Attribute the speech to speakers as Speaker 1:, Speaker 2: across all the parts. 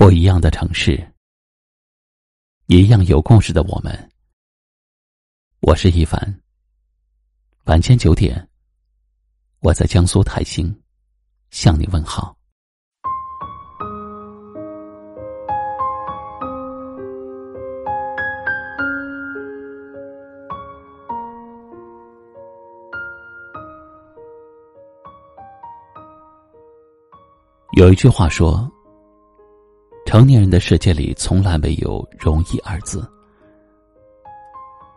Speaker 1: 不一样的城市，一样有故事的我们。我是一凡。晚间九点，我在江苏泰兴向你问好。有一句话说。成年人的世界里，从来没有容易二字。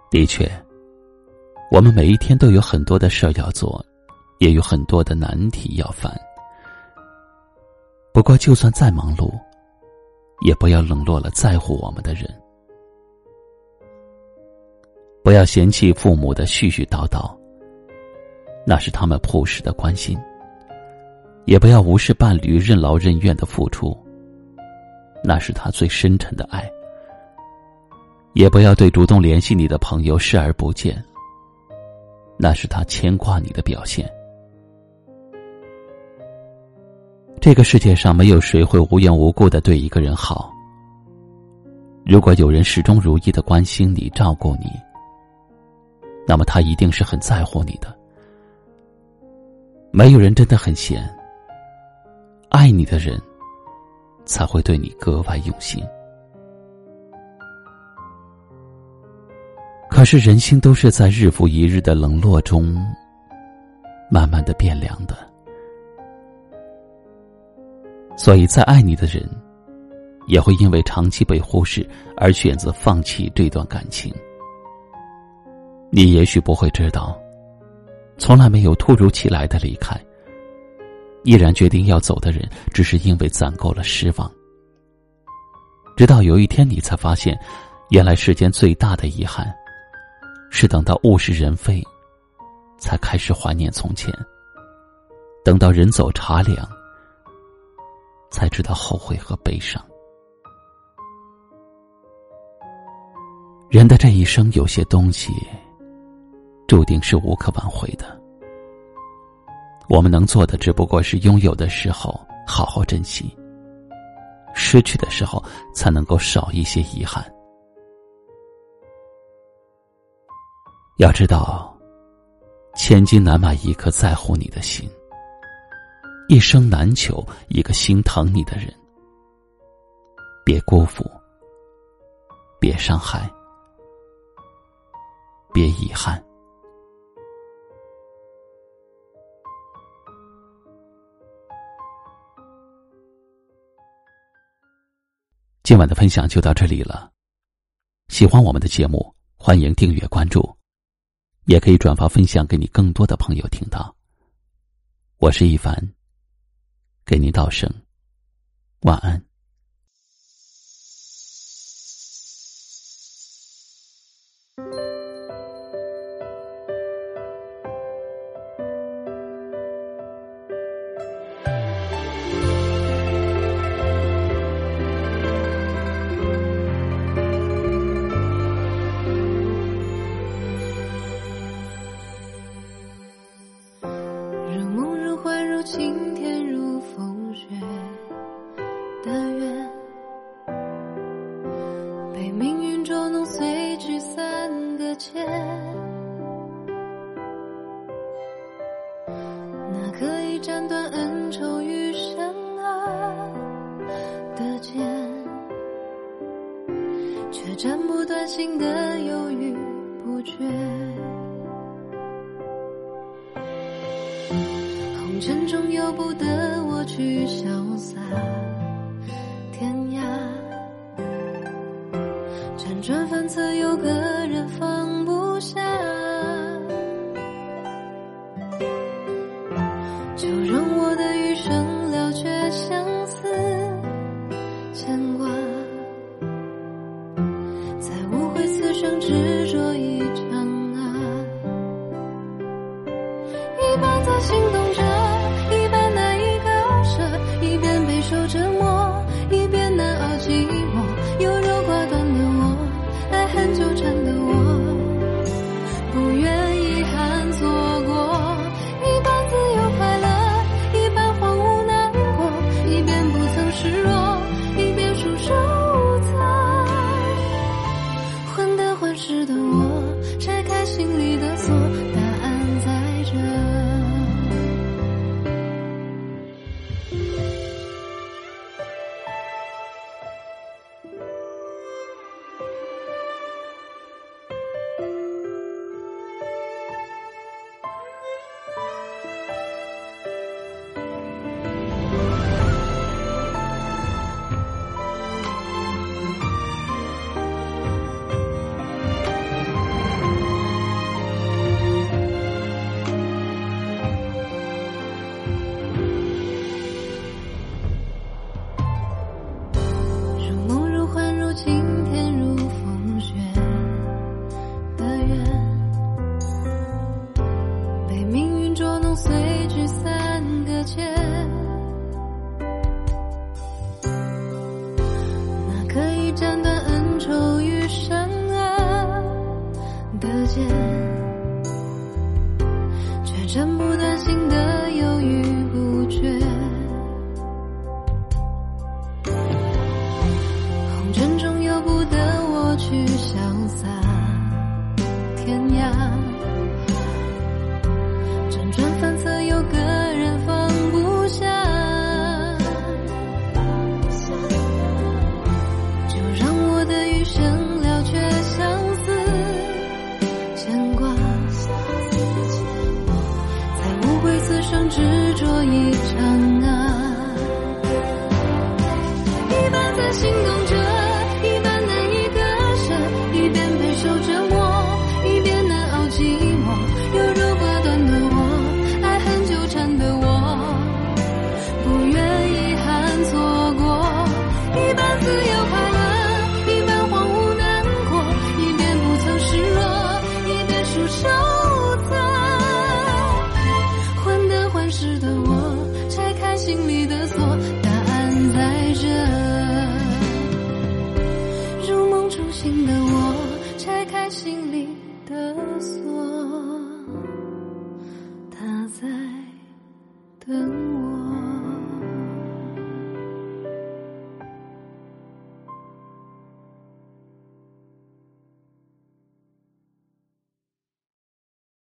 Speaker 1: 的确，我们每一天都有很多的事要做，也有很多的难题要烦。不过，就算再忙碌，也不要冷落了在乎我们的人。不要嫌弃父母的絮絮叨叨，那是他们朴实的关心；也不要无视伴侣任劳任怨的付出。那是他最深沉的爱，也不要对主动联系你的朋友视而不见。那是他牵挂你的表现。这个世界上没有谁会无缘无故的对一个人好。如果有人始终如一的关心你、照顾你，那么他一定是很在乎你的。没有人真的很闲，爱你的人。才会对你格外用心。可是人心都是在日复一日的冷落中，慢慢的变凉的。所以，再爱你的人，也会因为长期被忽视而选择放弃这段感情。你也许不会知道，从来没有突如其来的离开。毅然决定要走的人，只是因为攒够了失望。直到有一天，你才发现，原来世间最大的遗憾，是等到物是人非，才开始怀念从前；等到人走茶凉，才知道后悔和悲伤。人的这一生，有些东西，注定是无可挽回的。我们能做的只不过是拥有的时候好好珍惜，失去的时候才能够少一些遗憾。要知道，千金难买一颗在乎你的心，一生难求一个心疼你的人。别辜负，别伤害，别遗憾。今晚的分享就到这里了。喜欢我们的节目，欢迎订阅关注，也可以转发分享给你更多的朋友听到。我是一凡，给您道声晚安。
Speaker 2: 晴天如风雪的愿，被命运捉弄碎纸三个结。那可以斩断恩仇与善恶的剑，却斩不断心的犹豫不决。沉重由不得我去潇洒天涯，辗转反侧有个人放不下，就让我的余生了却相思牵挂，在无悔此生执晴天如风雪的愿被命运捉弄随聚散搁浅那可以斩断雨潇洒等